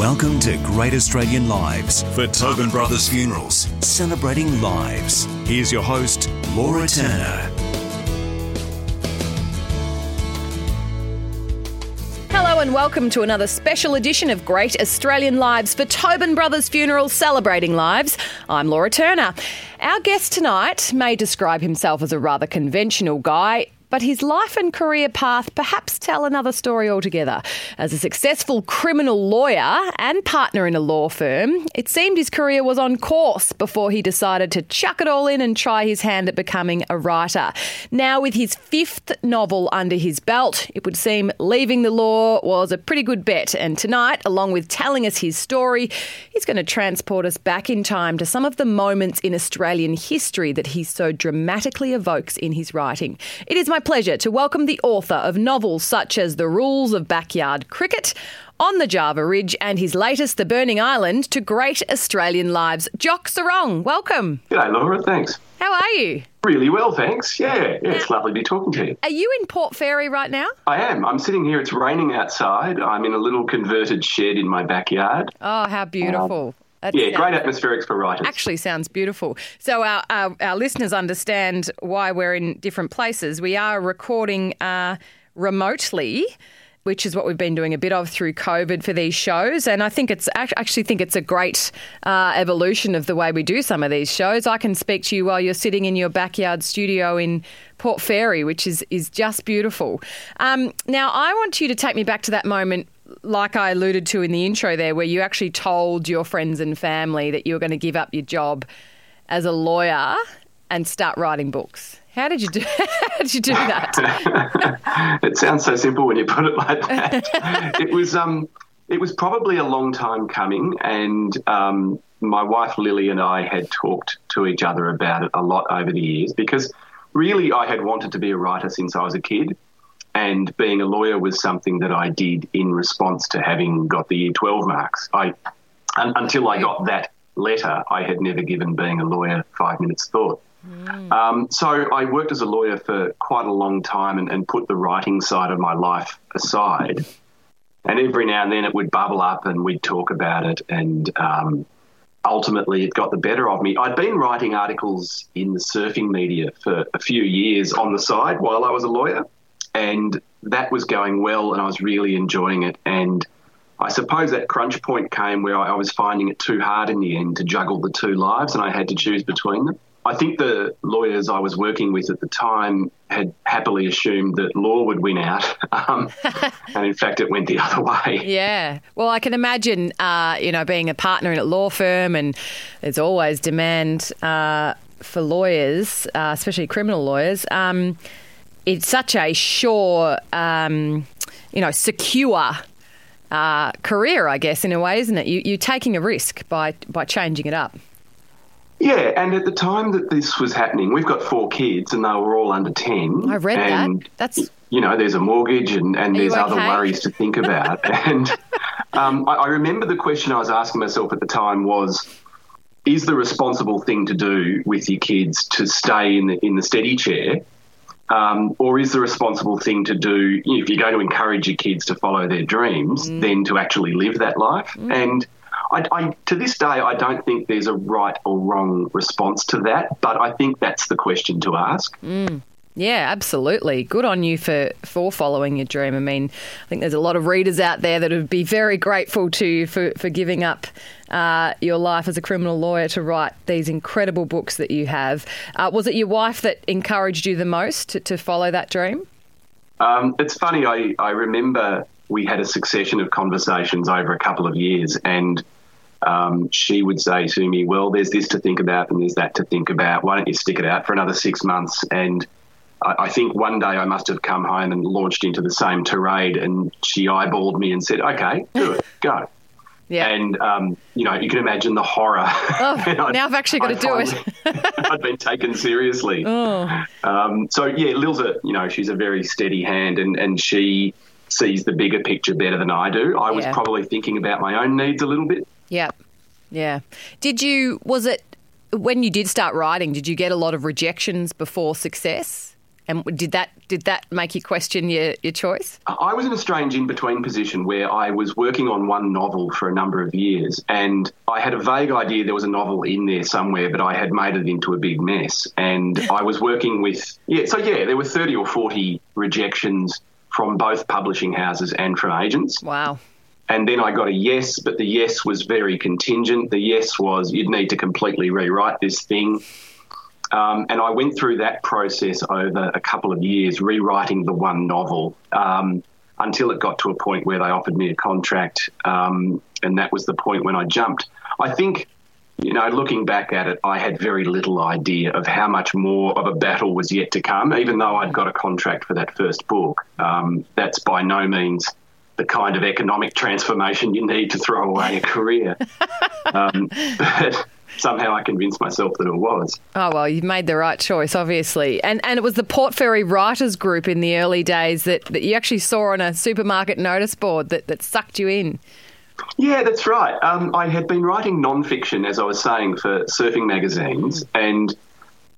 Welcome to Great Australian Lives for Tobin Brothers Funerals, celebrating lives. Here's your host, Laura Turner. Hello and welcome to another special edition of Great Australian Lives for Tobin Brothers Funerals Celebrating Lives. I'm Laura Turner. Our guest tonight may describe himself as a rather conventional guy, but his life and career path perhaps tell another story altogether. As a successful criminal lawyer and partner in a law firm, it seemed his career was on course before he decided to chuck it all in and try his hand at becoming a writer. Now, with his fifth novel under his belt, it would seem leaving the law was a pretty good bet. And tonight, along with telling us his story, he's going to transport us back in time to some of the moments in Australian history that he so dramatically evokes in his writing. It is my pleasure to welcome the author of novels such as The Rules of Backyard Cricket, On the Java Ridge, and his latest, The Burning Island, to Great Australian Lives. Jock Serong, welcome. G'day, Laura. Thanks. How are you? Really well, thanks. Yeah, yeah, it's lovely to be talking to you. Are you in Port Fairy right now? I am. I'm sitting here. It's raining outside. I'm in a little converted shed in my backyard. Oh, how beautiful. That Yeah, great atmospherics for writers. Actually, sounds beautiful. So our, our our listeners understand why we're in different places. We are recording uh, remotely, which is what we've been doing a bit of through COVID for these shows, and I think it's I actually think it's a great uh, evolution of the way we do some of these shows. I can speak to you while you're sitting in your backyard studio in Port Fairy, which is is just beautiful. Um, now, I want you to take me back to that moment like I alluded to in the intro there, where you actually told your friends and family that you were going to give up your job as a lawyer and start writing books. How did you do? How did you do that? it sounds so simple when you put it like that. it was um, it was probably a long time coming, and um, my wife Lily and I had talked to each other about it a lot over the years because really I had wanted to be a writer since I was a kid. And being a lawyer was something that I did in response to having got the year 12 marks. I, un, until I got that letter, I had never given being a lawyer five minutes thought. Um, so I worked as a lawyer for quite a long time and, and put the writing side of my life aside. And every now and then it would bubble up and we'd talk about it. And um, ultimately it got the better of me. I'd been writing articles in the surfing media for a few years on the side while I was a lawyer. And that was going well and I was really enjoying it. And I suppose that crunch point came where I was finding it too hard in the end to juggle the two lives and I had to choose between them. I think the lawyers I was working with at the time had happily assumed that law would win out. Um, and in fact, it went the other way. yeah. Well, I can imagine, uh, you know, being a partner in a law firm, and there's always demand uh, for lawyers, uh, especially criminal lawyers. Um, it's such a sure, um, you know, secure uh, career, I guess, in a way, isn't it? You, you're taking a risk by by changing it up. Yeah, and at the time that this was happening, we've got four kids and they were all under 10. I read that. That's- You know, there's a mortgage and, and there's other worries to think about. and um, I, I remember the question I was asking myself at the time was is the responsible thing to do with your kids to stay in the, in the steady chair? Um, or is the responsible thing to do, if you're going to encourage your kids to follow their dreams, Mm. then to actually live that life? And I, I, to this day, I don't think there's a right or wrong response to that, but I think that's the question to ask. Yeah, absolutely. Good on you for for following your dream. I mean, I think there's a lot of readers out there that would be very grateful to you for for giving up uh, your life as a criminal lawyer to write these incredible books that you have. Uh, was it your wife that encouraged you the most to, to follow that dream? Um, it's funny, I, I remember we had a succession of conversations over a couple of years, and um, she would say to me, Well, there's this to think about and there's that to think about. Why don't you stick it out for another six months? And I, I think one day I must have come home and launched into the same tirade, and she eyeballed me and said, Okay, do it, go. Yeah. And, um, you know, you can imagine the horror. Oh, now I've actually got to do it. I'd been taken seriously. Oh. Um, so yeah, Lil's a you know she's a very steady hand, and and she sees the bigger picture better than I do. I was probably thinking about my own needs a little bit. Yeah. Yeah. Did you, was it, when you did start writing, did you get a lot of rejections before success? And did that did that make you question your, your choice? I was in a strange in between position where I was working on one novel for a number of years, and I had a vague idea there was a novel in there somewhere, but I had made it into a big mess. And I was working with yeah, so yeah, there were thirty or forty rejections from both publishing houses and from agents. Wow. And then I got a yes, but the yes was very contingent. The yes was you'd need to completely rewrite this thing. Um, and I went through that process over a couple of years, rewriting the one novel um, until it got to a point where they offered me a contract. Um, and that was the point when I jumped. I think, you know, looking back at it, I had very little idea of how much more of a battle was yet to come, even though I'd got a contract for that first book. Um, that's by no means the kind of economic transformation you need to throw away a career. um, but somehow I convinced myself that it was. Oh well, you made the right choice, obviously, and and it was the Port Fairy Writers Group in the early days that, that you actually saw on a supermarket notice board that, that sucked you in. Yeah, that's right. Um, I had been writing non-fiction, as I was saying, for surfing magazines, mm. and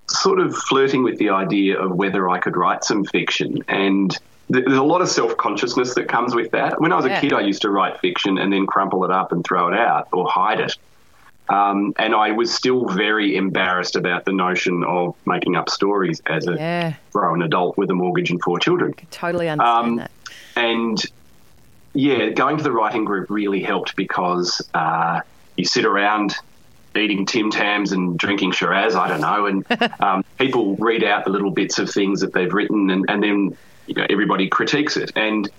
sort of flirting with the idea of whether I could write some fiction and there's a lot of self consciousness that comes with that. When I was yeah. a kid, I used to write fiction and then crumple it up and throw it out or hide it. Um, and I was still very embarrassed about the notion of making up stories as a yeah. grown adult with a mortgage and four children. totally understand um, that. And yeah, going to the writing group really helped because uh, you sit around eating Tim Tams and drinking Shiraz, I don't know, and um, people read out the little bits of things that they've written, and, and then you know, everybody critiques it. And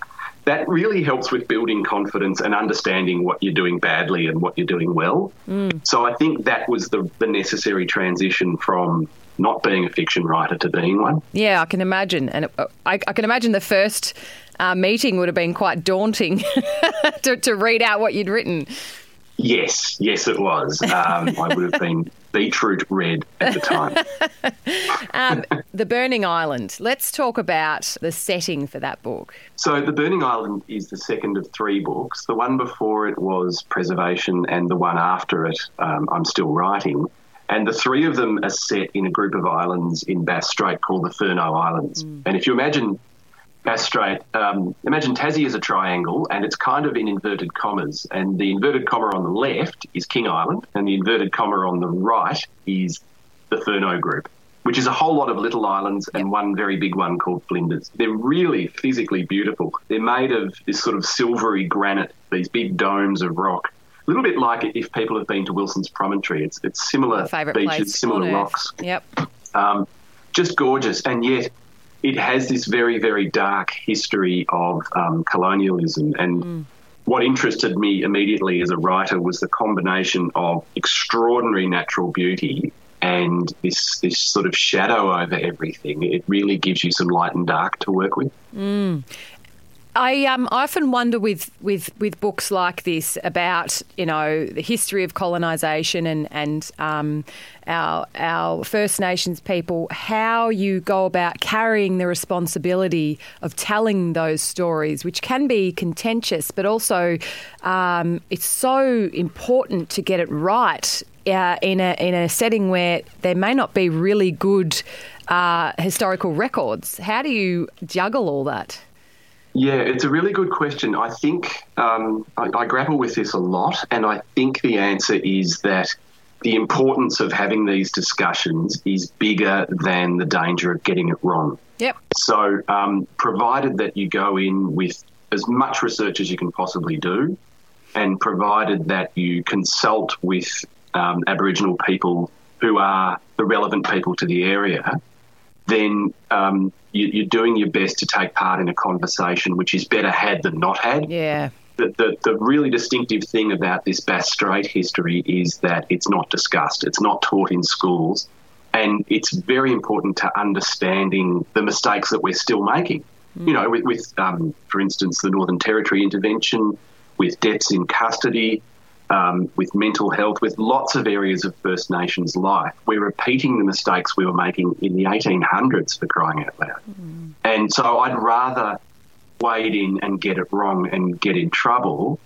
that really helps with building confidence and understanding what you're doing badly and what you're doing well. Mm. So I think that was the, the necessary transition from not being a fiction writer to being one. Yeah, I can imagine. And it, I, I, can imagine the first uh, meeting would have been quite daunting to, to read out what you'd written. Yes, yes, it was. Um, I would have been beetroot red at the time. um, the Burning Island. Let's talk about the setting for that book. So, The Burning Island is the second of three books. The one before it was Preservation, and the one after it, um, I'm still writing. And the three of them are set in a group of islands in Bass Strait called the Furneaux Islands. Mm. And if you imagine Strait, um, imagine Tassie as a triangle and it's kind of in inverted commas. And the inverted comma on the left is King Island, and the inverted comma on the right is the Furneaux Group, which is a whole lot of little islands and one very big one called Flinders. They're really physically beautiful. They're made of this sort of silvery granite, these big domes of rock. A little bit like if people have been to Wilson's Promontory. It's, it's similar beaches, similar rocks. Yep. Um, just gorgeous. And yet, it has this very, very dark history of um, colonialism. And mm. what interested me immediately as a writer was the combination of extraordinary natural beauty and this this sort of shadow over everything. It really gives you some light and dark to work with. Mm. I um, often wonder with, with, with books like this about you know the history of colonisation and and um, our our First Nations people how you go about carrying the responsibility of telling those stories, which can be contentious, but also um, it's so important to get it right uh, in a in a setting where there may not be really good uh, historical records. How do you juggle all that? Yeah, it's a really good question. I think um, I, I, grapple with this a lot, and I think the answer is that the importance of having these discussions is bigger than the danger of getting it wrong. Yep. So, um, provided that you go in with as much research as you can possibly do, and provided that you consult with um, Aboriginal people who are the relevant people to the area, then um, you, are doing your best to take part in a conversation, which is better had than not had. Yeah. The, the, the really distinctive thing about this Bass Strait history is that it's not discussed, it's not taught in schools, and it's very important to understanding the mistakes that we're still making. Mm. You know, with, with um, for instance, the Northern Territory intervention, with deaths in custody, um, with mental health, with lots of areas of First Nations life. We're repeating the mistakes we were making in the 1800s for crying out loud. Mm. And so I'd rather wade in and get it wrong and get in trouble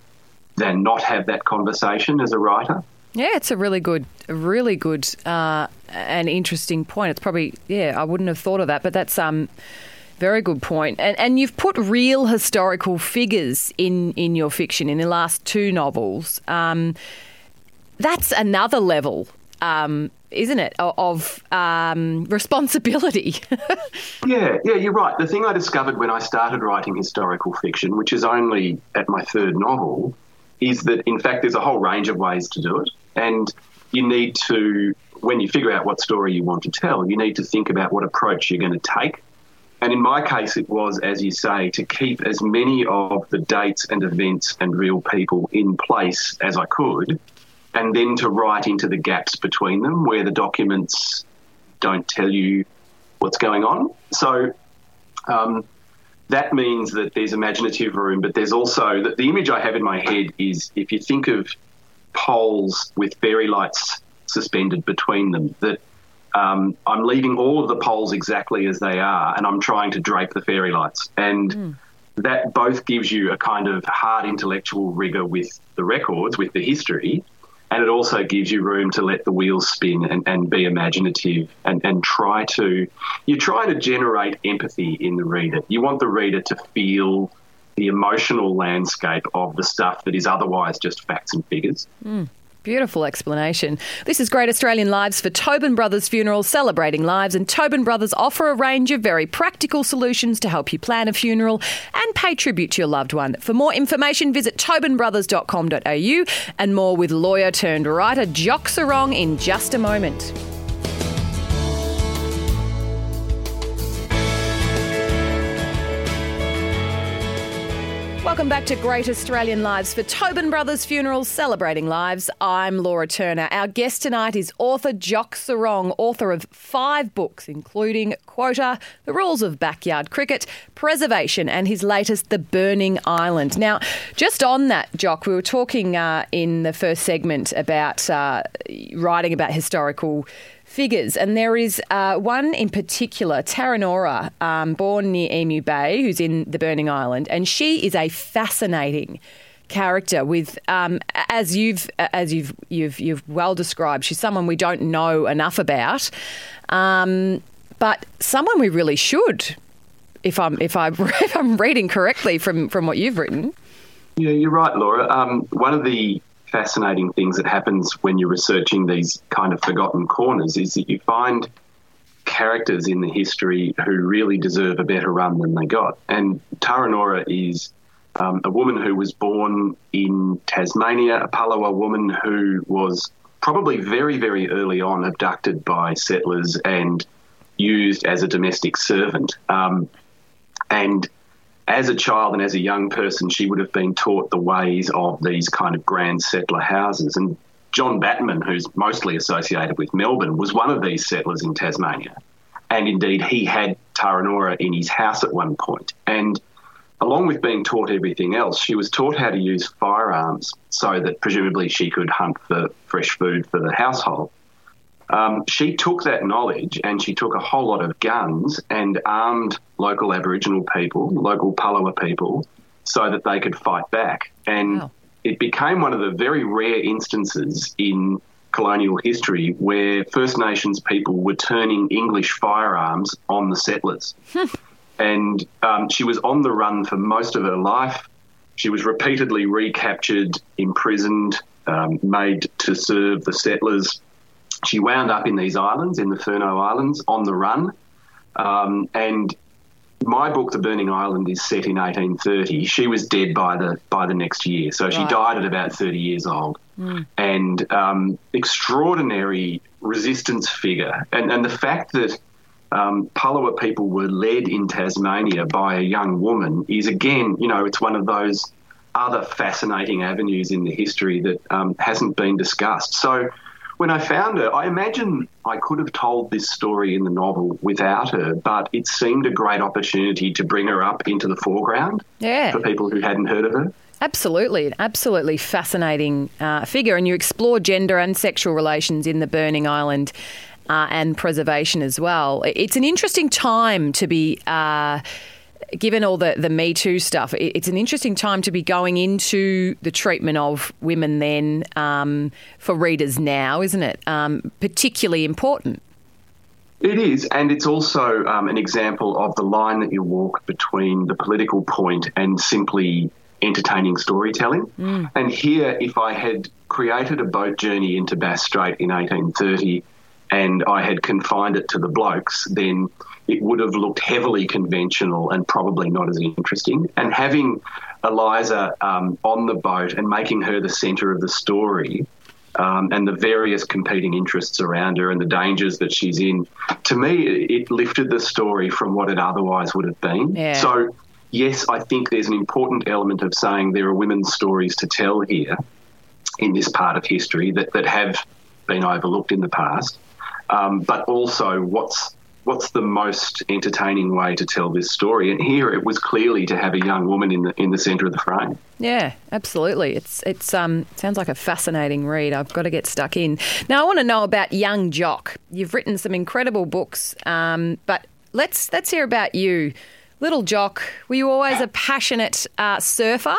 than not have that conversation as a writer. Yeah, it's a really good, really good uh, and interesting point. It's probably yeah, I wouldn't have thought of that, but that's um. Very good point. And, and you've put real historical figures in, in your fiction in the last two novels. Um, that's another level, um, isn't it, of um, responsibility? yeah, yeah, you're right. The thing I discovered when I started writing historical fiction, which is only at my third novel, is that in fact there's a whole range of ways to do it. And you need to, when you figure out what story you want to tell, you need to think about what approach you're going to take. And in my case, it was, as you say, to keep as many of the dates and events and real people in place as I could, and then to write into the gaps between them where the documents don't tell you what's going on. So um, that means that there's imaginative room, but there's also the, the image I have in my head is if you think of poles with fairy lights suspended between them, that um, I'm leaving all of the poles exactly as they are, and I'm trying to drape the fairy lights. And mm. that both gives you a kind of hard intellectual rigor with the records, with the history, and it also gives you room to let the wheels spin and, and be imaginative and, and try to you try to generate empathy in the reader. You want the reader to feel the emotional landscape of the stuff that is otherwise just facts and figures. Mm. Beautiful explanation. This is Great Australian Lives for Tobin Brothers Funeral, celebrating lives, and Tobin Brothers offer a range of very practical solutions to help you plan a funeral and pay tribute to your loved one. For more information, visit tobinbrothers.com.au and more with lawyer turned writer Jock Serong in just a moment. Welcome back to Great Australian Lives for Tobin Brothers Funerals Celebrating Lives. I'm Laura Turner. Our guest tonight is author Jock Serong, author of five books, including Quota, The Rules of Backyard Cricket, Preservation, and his latest, The Burning Island. Now, just on that, Jock, we were talking uh, in the first segment about uh, writing about historical figures, and there is uh, one in particular, Tarenorerer, um, born near Emu Bay, who's in the Burning Island, and she is a fascinating character with um, as you've as you've you've you've well described she's someone we don't know enough about. Um, but someone we really should if I'm if I if I'm reading correctly from from what you've written. Yeah you're right Laura. Um, one of the fascinating things that happens when you're researching these kind of forgotten corners is that you find characters in the history who really deserve a better run than they got. And Tarenorerer is um, a woman who was born in Tasmania, a Palawa woman who was probably very, very early on abducted by settlers and used as a domestic servant. Um, and as a child and as a young person, she would have been taught the ways of these kind of grand settler houses. And John Batman, who's mostly associated with Melbourne, was one of these settlers in Tasmania. And indeed, he had Tarenorerer in his house at one point. And along with being taught everything else, she was taught how to use firearms so that presumably she could hunt for fresh food for the household. Um, she took that knowledge and she took a whole lot of guns and armed local Aboriginal people, local Palawa people, so that they could fight back. And wow. it became one of the very rare instances in colonial history where First Nations people were turning English firearms on the settlers. Hmm. and um, she was on the run for most of her life. She was repeatedly recaptured, imprisoned, um, made to serve the settlers she wound up in these islands, in the Furneaux Islands, on the run. Um, and my book, The Burning Island, is set in 1830. She was dead by the by the next year, so she died at about 30 years old. Mm. And um, extraordinary resistance figure, and and the fact that um, Palawa people were led in Tasmania by a young woman is again, you know, it's one of those other fascinating avenues in the history that um, hasn't been discussed. So when I found her, I imagine I could have told this story in the novel without her, but it seemed a great opportunity to bring her up into the foreground yeah. for people who hadn't heard of her. Absolutely, absolutely fascinating uh, figure, and you explore gender and sexual relations in the Burning Island uh, and preservation as well. It's an interesting time to be. Uh, given all the, the Me Too stuff, it's an interesting time to be going into the treatment of women then um, for readers now, isn't it? Um, particularly important. It is, and it's also um, an example of the line that you walk between the political point and simply entertaining storytelling. Mm. And here, if I had created a boat journey into Bass Strait in 1830 and I had confined it to the blokes, then it would have looked heavily conventional and probably not as interesting. And having Eliza um, on the boat and making her the centre of the story um, and the various competing interests around her and the dangers that she's in, to me, it lifted the story from what it otherwise would have been. Yeah. So, yes, I think there's an important element of saying there are women's stories to tell here in this part of history that, that have been overlooked in the past. Um, but also, what's what's the most entertaining way to tell this story? And here it was clearly to have a young woman in the in the centre of the frame. Yeah, absolutely. It's it's um sounds like a fascinating read. I've got to get stuck in. Now I want to know about Young Jock. You've written some incredible books, um, but let's let's hear about you, little Jock. Were you always a passionate uh, surfer?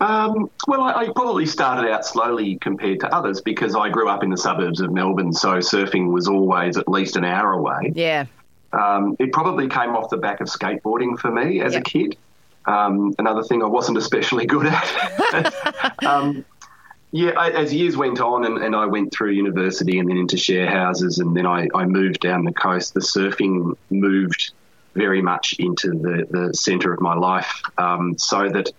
Um, well, I, I, probably started out slowly compared to others because I grew up in the suburbs of Melbourne, so surfing was always at least an hour away. Yeah. Um, it probably came off the back of skateboarding for me as yep. a kid. Um, another thing I wasn't especially good at. um, yeah, I, as years went on and, and, I went through university and then into share houses and then I, I moved down the coast, the surfing moved very much into the, the centre of my life um, so that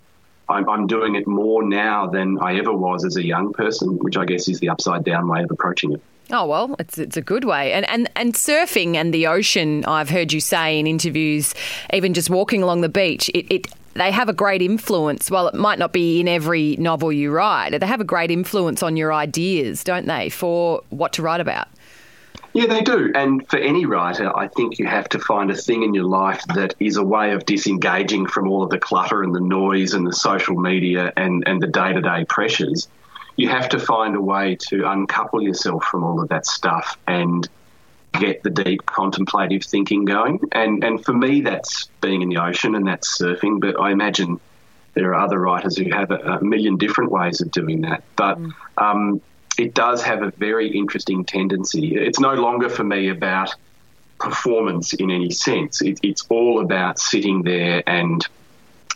I'm, I'm doing it more now than I ever was as a young person, which I guess is the upside down way of approaching it. Oh well, it's it's a good way, and and and surfing and the ocean. I've heard you say in interviews, even just walking along the beach, it, it they have a great influence. While it might not be in every novel you write, they have a great influence on your ideas, don't they, for what to write about? Yeah, they do. And for any writer, I think you have to find a thing in your life that is a way of disengaging from all of the clutter and the noise and the social media and, and the day to day pressures. You have to find a way to uncouple yourself from all of that stuff and get the deep contemplative thinking going. And and for me, that's being in the ocean and that's surfing. But I imagine there are other writers who have a, a million different ways of doing that. But mm. um, it does have a very interesting tendency. It's no longer for me about performance in any sense. It, it's all about sitting there and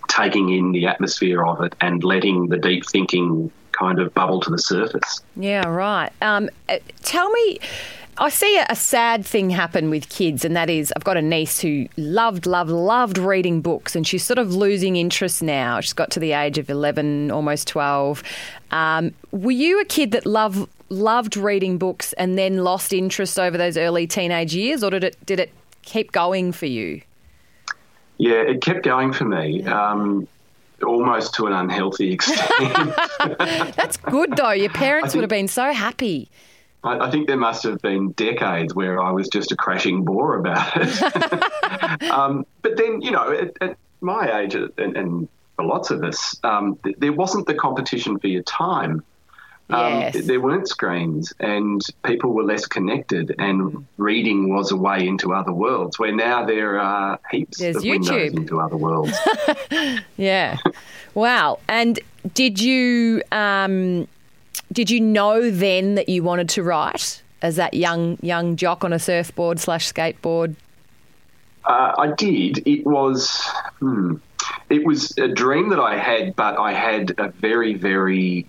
taking in the atmosphere of it and letting the deep thinking kind of bubble to the surface. Yeah, right. Um, uh, tell me I see a, sad thing happen with kids, and that is I've got a niece who loved, loved, loved reading books, and she's sort of losing interest now. She's got to the age of 11, almost 12. Um, were you a kid that loved, loved reading books and then lost interest over those early teenage years, or did it, did it keep going for you? Yeah, it kept going for me. Um, almost to an unhealthy extent. That's good though. Your parents think, would have been so happy. I, I, think there must have been decades where I was just a crashing bore about it. um, but then, you know, at, at my age, and, and, for lots of us, um, th- there wasn't the competition for your time. Um, yes. There weren't screens, and people were less connected, and reading was a way into other worlds. Where now there are heaps There's of YouTube. windows into other worlds. yeah, wow. And did you um, did you know then that you wanted to write as that young young jock on a surfboard slash skateboard? Uh, I did. It was hmm, it was a dream that I had, but I had a very very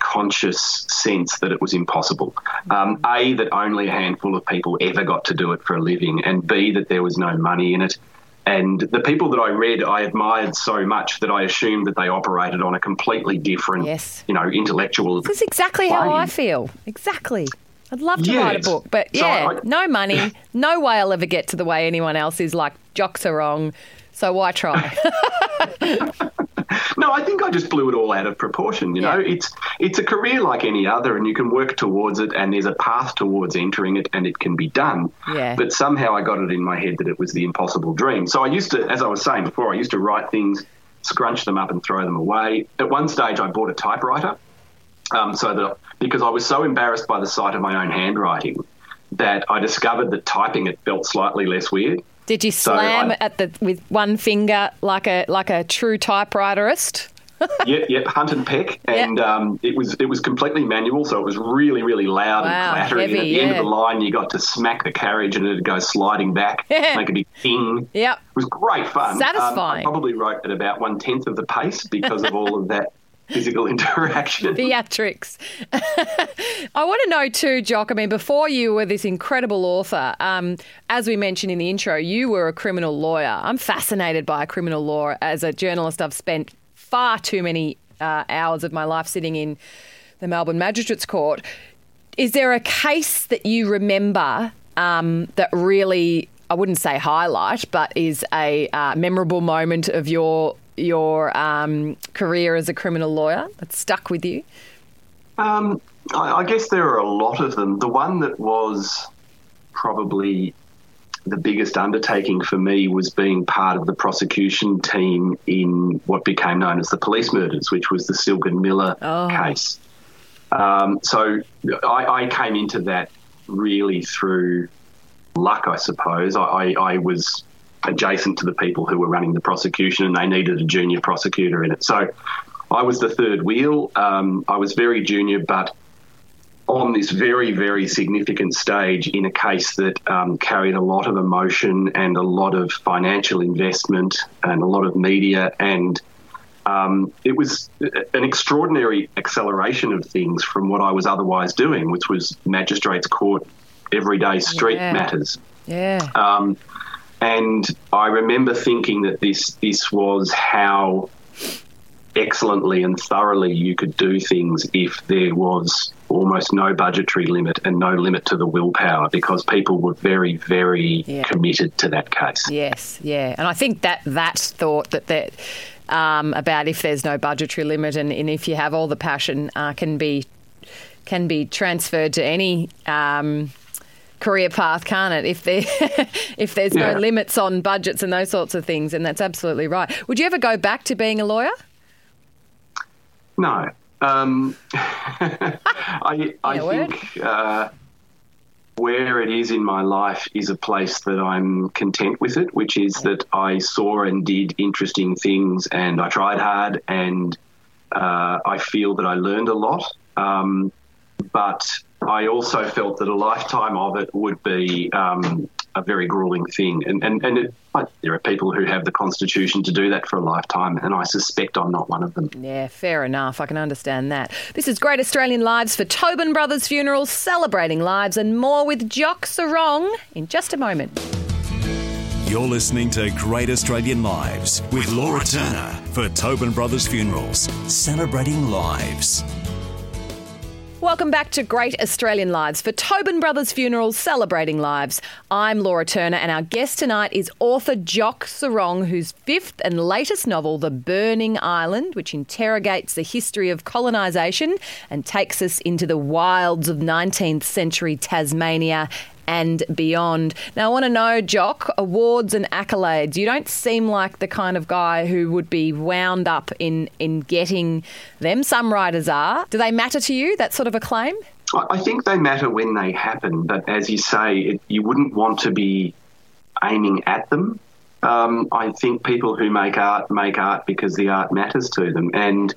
conscious sense that it was impossible. Um, a that only a handful of people ever got to do it for a living, and B that there was no money in it. And the people that I read, I admired so much that I assumed that they operated on a completely different, yes. you know, intellectual. This is exactly plane. how I feel. Exactly. I'd love to yes. write a book, but yeah, so I, no money, no way I'll ever get to the way anyone else is. Like Jock Serong, so why try? no, I think I just blew it all out of proportion. You yeah. know, it's it's a career like any other, and you can work towards it, and there's a path towards entering it, and it can be done. Yeah. But somehow I got it in my head that it was the impossible dream. So I used to, as I was saying before, I used to write things, scrunch them up, and throw them away. At one stage, I bought a typewriter, um, so that because I was so embarrassed by the sight of my own handwriting that I discovered that typing it felt slightly less weird. Did you slam so I, at the with one finger like a like a true typewriterist? yep, yep, hunt and peck, and yep. um, it was it was completely manual, so it was really really loud wow, and clattering. Heavy, and at the yeah. end of the line, you got to smack the carriage, and it'd go sliding back, make a big ping. Yep, it was great fun. Satisfying. Um, I probably wrote at about one tenth of the pace because of all of that physical interaction. Theatrics. I want to know too, Jock. I mean, before you were this incredible author, um, as we mentioned in the intro, you were a criminal lawyer. I'm fascinated by criminal law. As a journalist, I've spent far too many uh, hours of my life sitting in the Melbourne Magistrates Court. Is there a case that you remember um, that really, I wouldn't say highlight, but is a uh, memorable moment of your your um, career as a criminal lawyer that stuck with you? Um, I, I guess there are a lot of them. The one that was probably the biggest undertaking for me was being part of the prosecution team in what became known as the police murders, which was the Silk and Miller oh. case. Um, so I, I, came into that really through luck, I suppose. I, I, was adjacent to the people who were running the prosecution, and they needed a junior prosecutor in it. So I was the third wheel. Um, I was very junior, but on this very, very significant stage in a case that um, carried a lot of emotion and a lot of financial investment and a lot of media. And um, it was an extraordinary acceleration of things from what I was otherwise doing, which was magistrates' court, everyday street yeah. matters. Yeah. Um, and I remember thinking that this this was how excellently and thoroughly you could do things if there was almost no budgetary limit and no limit to the willpower because people were very very yeah. committed to that case yes yeah and i think that that thought that that um, about if there's no budgetary limit and, and if you have all the passion uh, can be can be transferred to any um, career path, can't it? If there if there's yeah. no limits on budgets and those sorts of things, and that's absolutely right. Would you ever go back to being a lawyer? No. Um, I, I think uh, where it is in my life is a place that I'm content with it, which is that I saw and did interesting things and I tried hard and uh, I feel that I learned a lot. Um, but I also felt that a lifetime of it would be um, a very grueling thing. And, and, and it, there are people who have the constitution to do that for a lifetime, and I suspect I'm not one of them. Yeah, fair enough. I can understand that. This is Great Australian Lives for Tobin Brothers Funerals, celebrating lives and more with Jock Serong in just a moment. You're listening to Great Australian Lives with Laura Turner for Tobin Brothers Funerals, celebrating lives. Welcome back to Great Australian Lives for Tobin Brothers Funerals Celebrating Lives. I'm Laura Turner, and our guest tonight is author Jock Serong, whose fifth and latest novel, The Burning Island, which interrogates the history of colonisation and takes us into the wilds of 19th century Tasmania and beyond. Now, I want to know, Jock, awards and accolades. You don't seem like the kind of guy who would be wound up in, in getting them. Some writers are. Do they matter to you, that sort of a claim? I think they matter when they happen, but as you say, it, you wouldn't want to be aiming at them. Um, I think people who make art make art because the art matters to them, and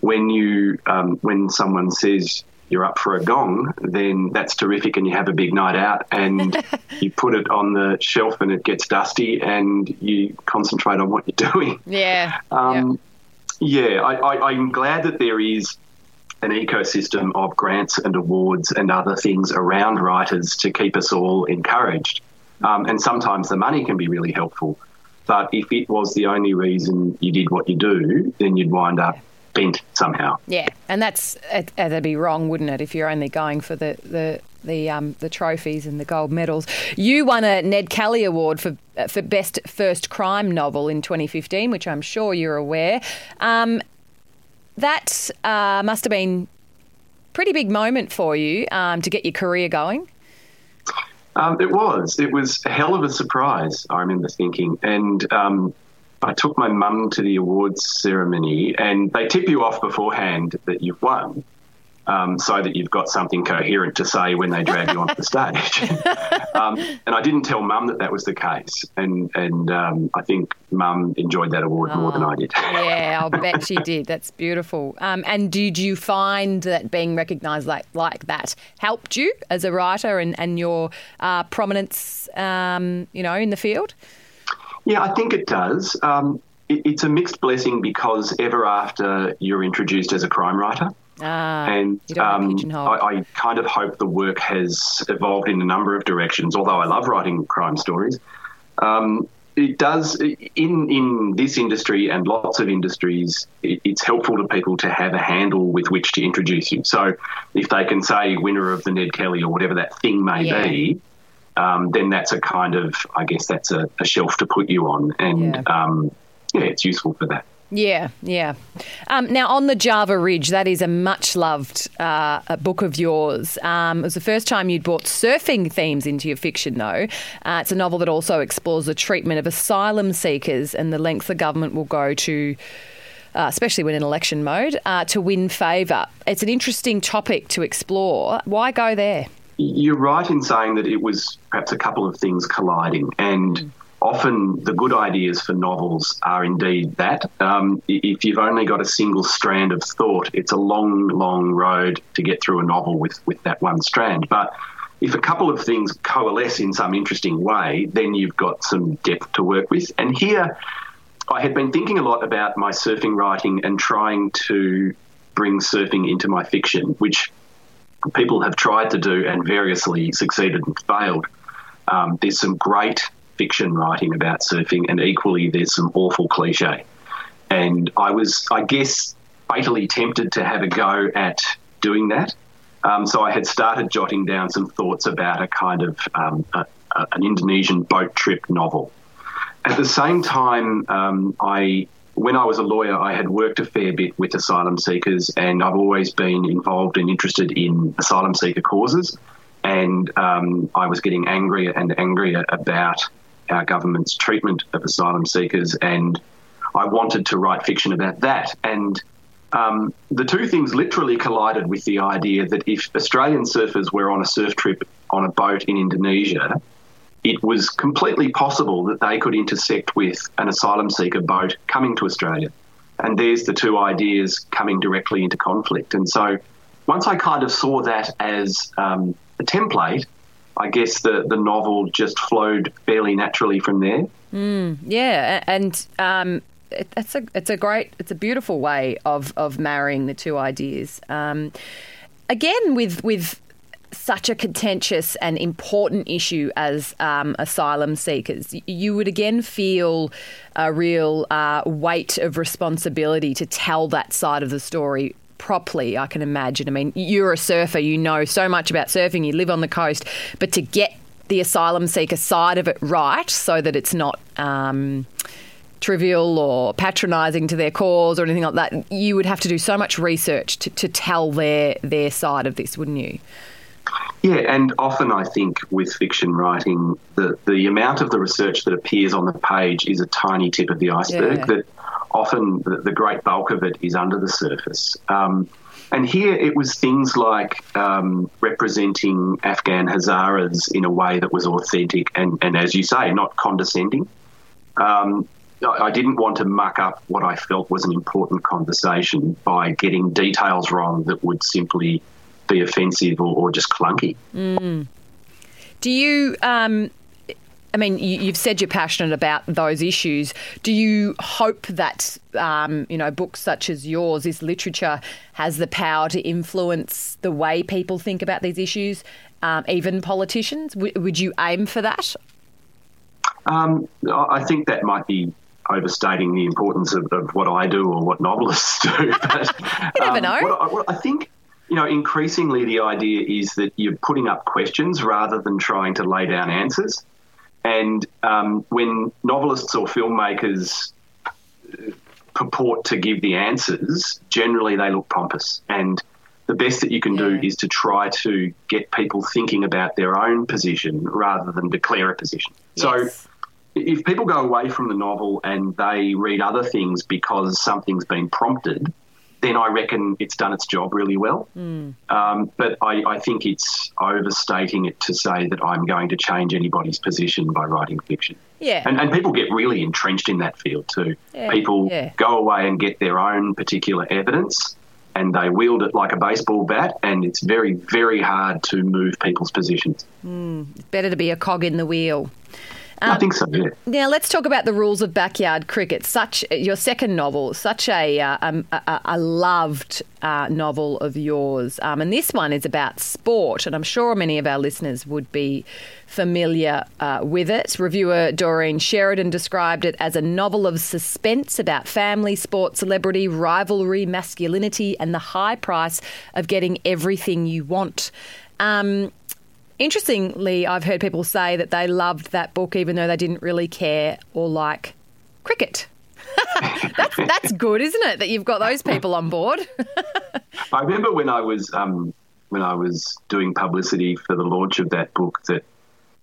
when you um, when someone says you're up for a gong, then that's terrific, and you have a big night out, and you put it on the shelf, and it gets dusty, and you concentrate on what you're doing. Yeah. Um, yeah, I, am glad that there is an ecosystem of grants and awards and other things around writers to keep us all encouraged. Um, and sometimes the money can be really helpful. But if it was the only reason you did what you do, then you'd wind up somehow. Yeah, and that's uh, that'd be wrong, wouldn't it? If you're only going for the the the um, the trophies and the gold medals. You won a Ned Kelly Award for uh, for best first crime novel in 2015, which I'm sure you're aware. Um, that uh, must have been pretty big moment for you um, to get your career going. Um, it was. It was a hell of a surprise. I remember thinking, and um, I took my mum to the awards ceremony, and they tip you off beforehand that you've won. um, so that you've got something coherent to say when they drag you onto the stage. um, and I didn't tell Mum that that was the case, and and um, I think Mum enjoyed that award oh, more than I did. yeah, I'll bet she did. That's beautiful. Um, and did you find that being recognised like like that helped you as a writer and and your uh, prominence, um, you know, in the field? Yeah, I think it does. Um, it, it's a mixed blessing because ever after you're introduced as a crime writer. Ah, and um, I, I, kind of hope the work has evolved in a number of directions. Although I love writing crime stories, um, it does in in this industry and lots of industries. It, it's helpful to people to have a handle with which to introduce you. So if they can say winner of the Ned Kelly or whatever that thing may yeah. be, um, then that's a kind of I guess that's a, a shelf to put you on, and yeah. Um, yeah, it's useful for that. Yeah, yeah. Um, now, on the Java Ridge, that is a much loved uh, book of yours. Um, it was the first time you'd brought surfing themes into your fiction, though. Uh, it's a novel that also explores the treatment of asylum seekers and the lengths the government will go to. Uh, especially when in election mode, uh, to win favour. It's an interesting topic to explore. Why go there? You're right in saying that it was perhaps a couple of things colliding. And mm often the good ideas for novels are indeed that. Um, if you've only got a single strand of thought, it's a long, long road to get through a novel with, with that one strand. But if a couple of things coalesce in some interesting way, then you've got some depth to work with. And here, I had been thinking a lot about my surfing writing and trying to bring surfing into my fiction, which people have tried to do and variously succeeded and failed. Um, there's some great fiction writing about surfing, and equally there's some awful cliche. And I was, I guess, fatally tempted to have a go at doing that. Um, so I had started jotting down some thoughts about a kind of um, a, a, an Indonesian boat trip novel. At the same time, um, I when I was a lawyer, I had worked a fair bit with asylum seekers, and I've always been involved and interested in asylum seeker causes. And um, I was getting angrier and angrier about our government's treatment of asylum seekers, and I wanted to write fiction about that. And um, the two things literally collided with the idea that if Australian surfers were on a surf trip on a boat in Indonesia, it was completely possible that they could intersect with an asylum seeker boat coming to Australia. And there's the two ideas coming directly into conflict. And so once I kind of saw that as um, a template, I guess the, the novel just flowed fairly naturally from there. Mm, yeah, and um, it, it's a it's a great it's a beautiful way of of marrying the two ideas. Um, again, with with such a contentious and important issue as um, asylum seekers, you would again feel a real uh, weight of responsibility to tell that side of the story properly, I can imagine. I mean, you're a surfer, you know so much about surfing, you live on the coast, but to get the asylum seeker side of it right so that it's not. Um, trivial or patronising to their cause or anything like that, you would have to do so much research to, to tell their their side of this, wouldn't you? Yeah, and often I think with fiction writing, the, the amount of the research that appears on the page is a tiny tip of the iceberg. Yeah. That often the, the, great bulk of it is under the surface. Um, and here it was things like um, representing Afghan Hazaras in a way that was authentic and, and as you say, not condescending. Um, I didn't want to muck up what I felt was an important conversation by getting details wrong that would simply be offensive or, or just clunky. Mm. Do you um, I mean, you, have said you're passionate about those issues. Do you hope that, um, you know, books such as yours, this literature, has the power to influence the way people think about these issues, um, even politicians? W- would you aim for that? Um, I think that might be overstating the importance of, of, what I do or what novelists do. But, you never um, know. What I, what I think you know, increasingly the idea is that you're putting up questions rather than trying to lay down answers. And um, when novelists or filmmakers purport to give the answers, generally they look pompous. And the best that you can yeah. do is to try to get people thinking about their own position rather than declare a position. Yes. So if people go away from the novel and they read other things because something's been prompted, then I reckon it's done its job really well. Hmm. Um, but I, I think it's overstating it to say that I'm going to change anybody's position by writing fiction. Yeah. And, and people get really entrenched in that field too. Yeah, people yeah. go away and get their own particular evidence and they wield it like a baseball bat, and it's very, very hard to move people's positions. Better to be a cog in the wheel. Um, I think so, yeah. Now let's talk about the rules of backyard cricket. Such your second novel, such a uh, um, a, a loved uh, novel of yours, um, and this one is about sport, and I'm sure many of our listeners would be familiar uh, with it. Reviewer Doreen Sheridan described it as a novel of suspense about family, sport, celebrity, rivalry, masculinity, and the high price of getting everything you want. Um, Interestingly, I've heard people say that they loved that book even though they didn't really care or like cricket. that's that's good, isn't it? That you've got those people on board. I remember when I was um, when I was doing publicity for the launch of that book that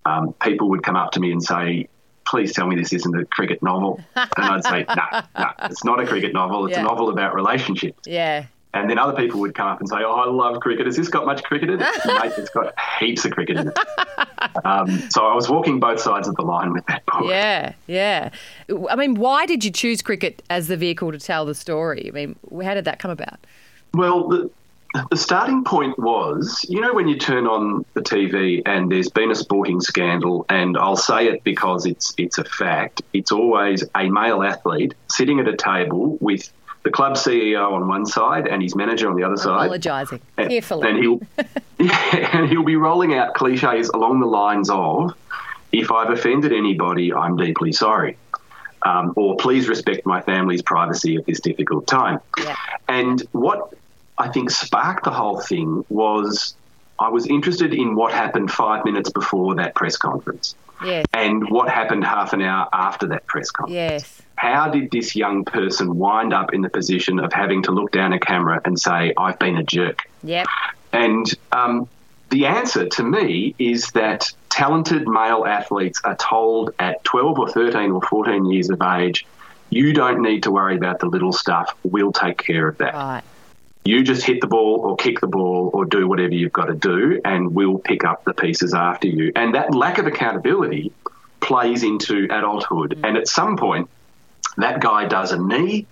um, people would come up to me and say, "Please tell me this isn't a cricket novel," and I'd say, "No, nah, no, nah, it's not a cricket novel. It's Yeah. a novel about relationships." yeah. And then other people would come up and say, "Oh, I love cricket. Has this got much cricket in it?" Mate, it's got heaps of cricket in it. Um, so I was walking both sides of the line with that book. Yeah, yeah. I mean, why did you choose cricket as the vehicle to tell the story? I mean, how did that come about? Well, the, the starting point was, you know, when you turn on the TV and there's been a sporting scandal, and I'll say it because it's it's a fact. It's always a male athlete sitting at a table with the club CEO on one side and his manager on the other side. Apologising And- carefully. And he'll, yeah, and he'll be rolling out cliches along the lines of, if I've offended anybody, I'm deeply sorry. Um, or please respect my family's privacy at this difficult time. Yeah. And what I think sparked the whole thing was I was interested in what happened five minutes before that press conference yes, and what happened half an hour after that press conference yes. How did this young person wind up in the position of having to look down a camera and say, I've been a jerk? Yep. And um, the answer to me is that talented male athletes are told at 12 or 13 or 14 years of age, you don't need to worry about the little stuff. We'll take care of that. Right. You just hit the ball or kick the ball or do whatever you've got to do, and we'll pick up the pieces after you. And that lack of accountability plays into adulthood. And at some point, that guy does a knee,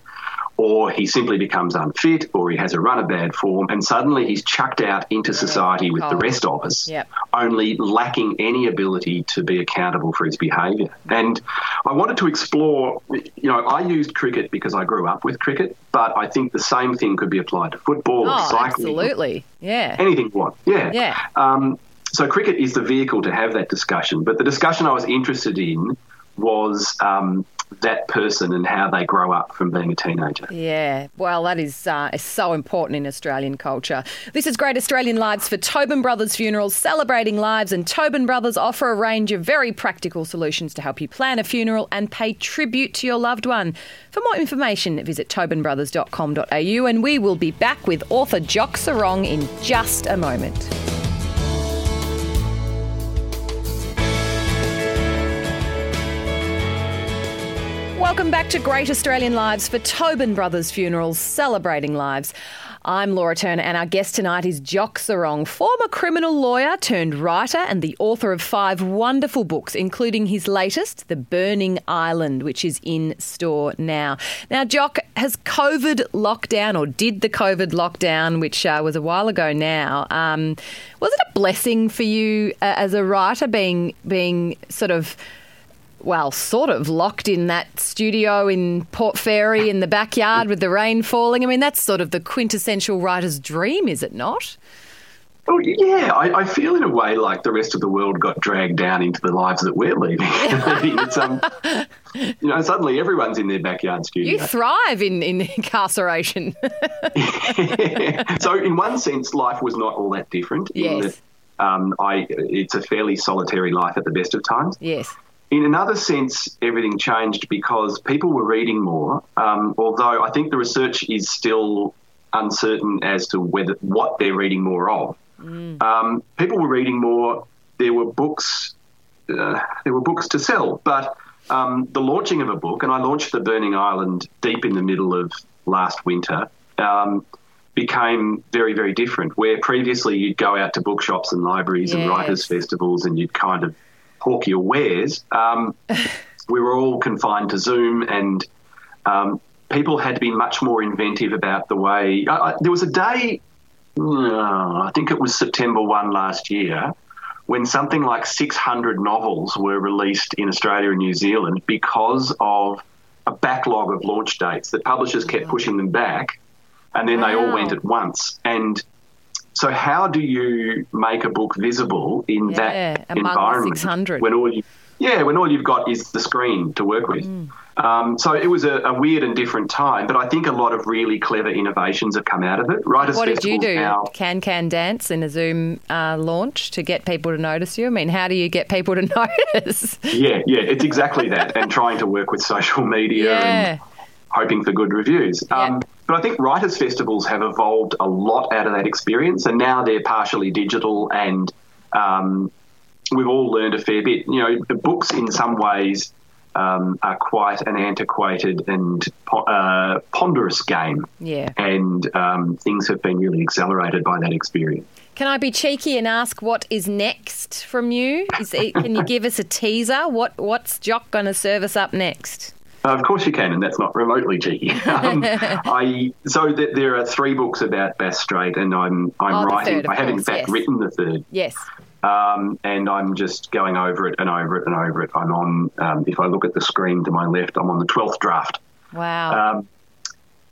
or he simply becomes unfit, or he has a run of bad form, and suddenly he's chucked out into society with the rest of us, Yep. only lacking any ability to be accountable for his behaviour. And I wanted to explore, you know, I used cricket because I grew up with cricket, but I think the same thing could be applied to football, Oh, cycling, absolutely. Yeah. anything you want. Yeah. Yeah. Um, so cricket is the vehicle to have that discussion. But the discussion I was interested in was um, that person and how they grow up from being a teenager. Yeah, well, that is, uh, so important in Australian culture. This is Great Australian Lives for Tobin Brothers Funerals, celebrating lives, and Tobin Brothers offer a range of very practical solutions to help you plan a funeral and pay tribute to your loved one. For more information, visit tobinbrothers.com.au, and we will be back with author Jock Serong in just a moment. Welcome back to Great Australian Lives for Tobin Brothers Funerals, celebrating lives. I'm Laura Turner, and our guest tonight is Jock Serong, former criminal lawyer turned writer and the author of five wonderful books, including his latest, The Burning Island, which is in store now. Now, Jock, has COVID lockdown, or did the COVID lockdown, which uh, was a while ago now, um, was it a blessing for you uh, as a writer, being being sort of well, sort of locked in that studio in Port Fairy in the backyard with the rain falling. I mean, that's sort of the quintessential writer's dream, is it not? Oh, yeah, I, I feel in a way like the rest of the world got dragged down into the lives that we're leading. it's, um, you know, suddenly everyone's in their backyard studio. You thrive in, in incarceration. so in one sense, life was not all that different. In Yes. that, um, I, it's a fairly solitary life at the best of times. yes. In another sense, everything changed because people were reading more. Um, although I think the research is still uncertain as to whether what they're reading more of. Um, people were reading more. There were books. Uh, there were books to sell, but um, the launching of a book, and I launched The Burning Island deep in the middle of last winter. um, became very, very different. Where previously you'd go out to bookshops and libraries and writers' festivals and you'd kind of your wares, um, we were all confined to Zoom and um, people had to be much more inventive about the way. I, I, there was a day, uh, I think it was September 1 last year, when something like 600 novels were released in Australia and New Zealand because of a backlog of launch dates that publishers kept pushing them back and then they all went at once. And so, how do you make a book visible in Yeah, that among environment 600? when all you, yeah, when all you've got is the screen to work with? Um, so it was a, a weird and different time, but I think a lot of really clever innovations have come out of it. Writers What did you do? Now, Can can dance in a Zoom uh, launch to get people to notice you? I mean, how do you get people to notice? yeah, yeah, it's exactly that, and trying to work with social media Yeah. and hoping for good reviews. Um, but I think writers' festivals have evolved a lot out of that experience, and now they're partially digital, and um, we've all learned a fair bit. You know, the books in some ways um, are quite an antiquated and uh, ponderous game, Yeah. and um, things have been really accelerated by that experience. Can I be cheeky and ask what is next from you? Is can you give us a teaser? What what's Jock going to serve us up next? Uh, Of course you can, and that's not remotely cheeky. Um, I so th- there are three books about Bass Strait, and I'm I'm Oh, writing. third, I have in fact yes. written the third, Yes. um, and I'm just going over it and over it and over it. I'm on. Um, if I look at the screen to my left, I'm on the twelfth draft. Wow. Um,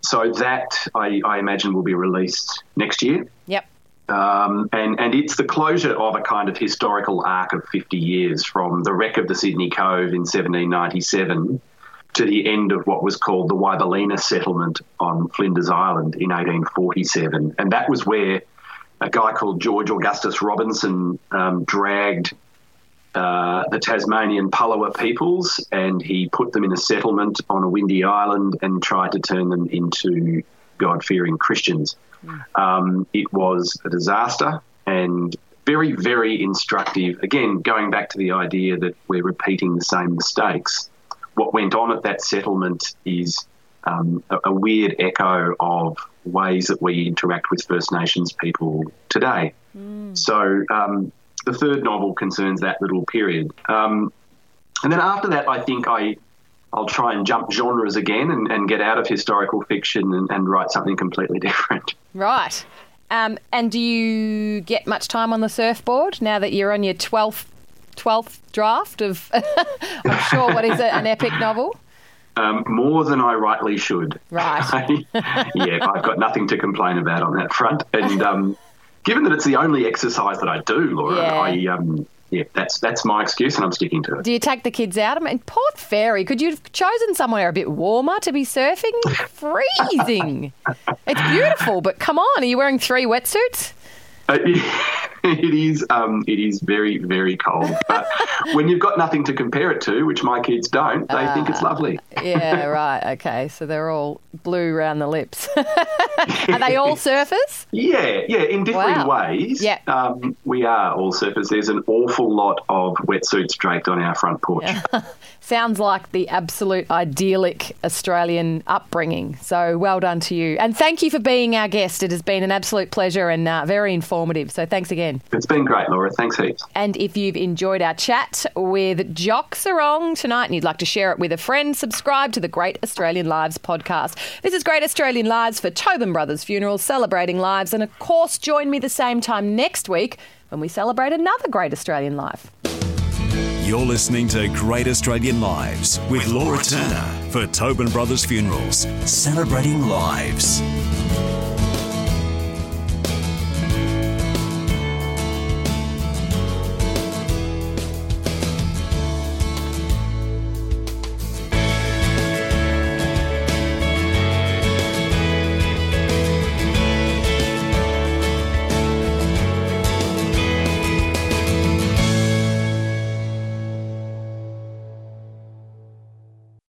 so that I, I imagine will be released next year. yep. Um, and, and it's the closure of a kind of historical arc of 50 years from the wreck of the Sydney Cove in 1797 to the end of what was called the Wybalenna settlement on Flinders Island in 1847. And that was where a guy called George Augustus Robinson um, dragged uh, the Tasmanian Palawa peoples and he put them in a settlement on a windy island and tried to turn them into God fearing Christians. Um, it was a disaster and very, very instructive. Again, going back to the idea that we're repeating the same mistakes. What went on at that settlement is um, a, a weird echo of ways that we interact with First Nations people today. So um, the third novel concerns that little period. Um, and then after that, I think I, I'll try and jump genres again and, and get out of historical fiction and, and write something completely different. Right. Um, and do you get much time on the surfboard now that you're on your 12th, 12th draft of, I'm sure, what is it, an epic novel? Um, more than I rightly should. Right. yeah, I've got nothing to complain about on that front. And um, given that it's the only exercise that I do, Laura, Yeah. I um, yeah, that's that's my excuse, and I'm sticking to it. Do you take the kids out? I mean, Port Fairy, could you have chosen somewhere a bit warmer to be surfing? Freezing. it's beautiful, but come on, are you wearing three wetsuits? Uh, it is um, it is very very cold, but when you've got nothing to compare it to, which my kids don't, they think it's lovely. Yeah, right. Okay, so they're all blue around the lips. are they all surfers? Yeah, yeah, in different Wow. ways. Yeah. Um, we are all surfers. There's an awful lot of wetsuits draped on our front porch. Sounds like the absolute idyllic Australian upbringing. So well done to you. And thank you for being our guest. It has been an absolute pleasure and uh, very informative. So thanks again. It's been great, Laura. Thanks heaps. And if you've enjoyed our chat with Jock Serong tonight and you'd like to share it with a friend, subscribe to the Great Australian Lives podcast. This is Great Australian Lives for Tobin Brothers Funerals, celebrating lives. And of course, join me the same time next week when we celebrate another Great Australian Life. You're listening to Great Australian Lives with Laura Turner for Tobin Brothers Funerals, celebrating lives.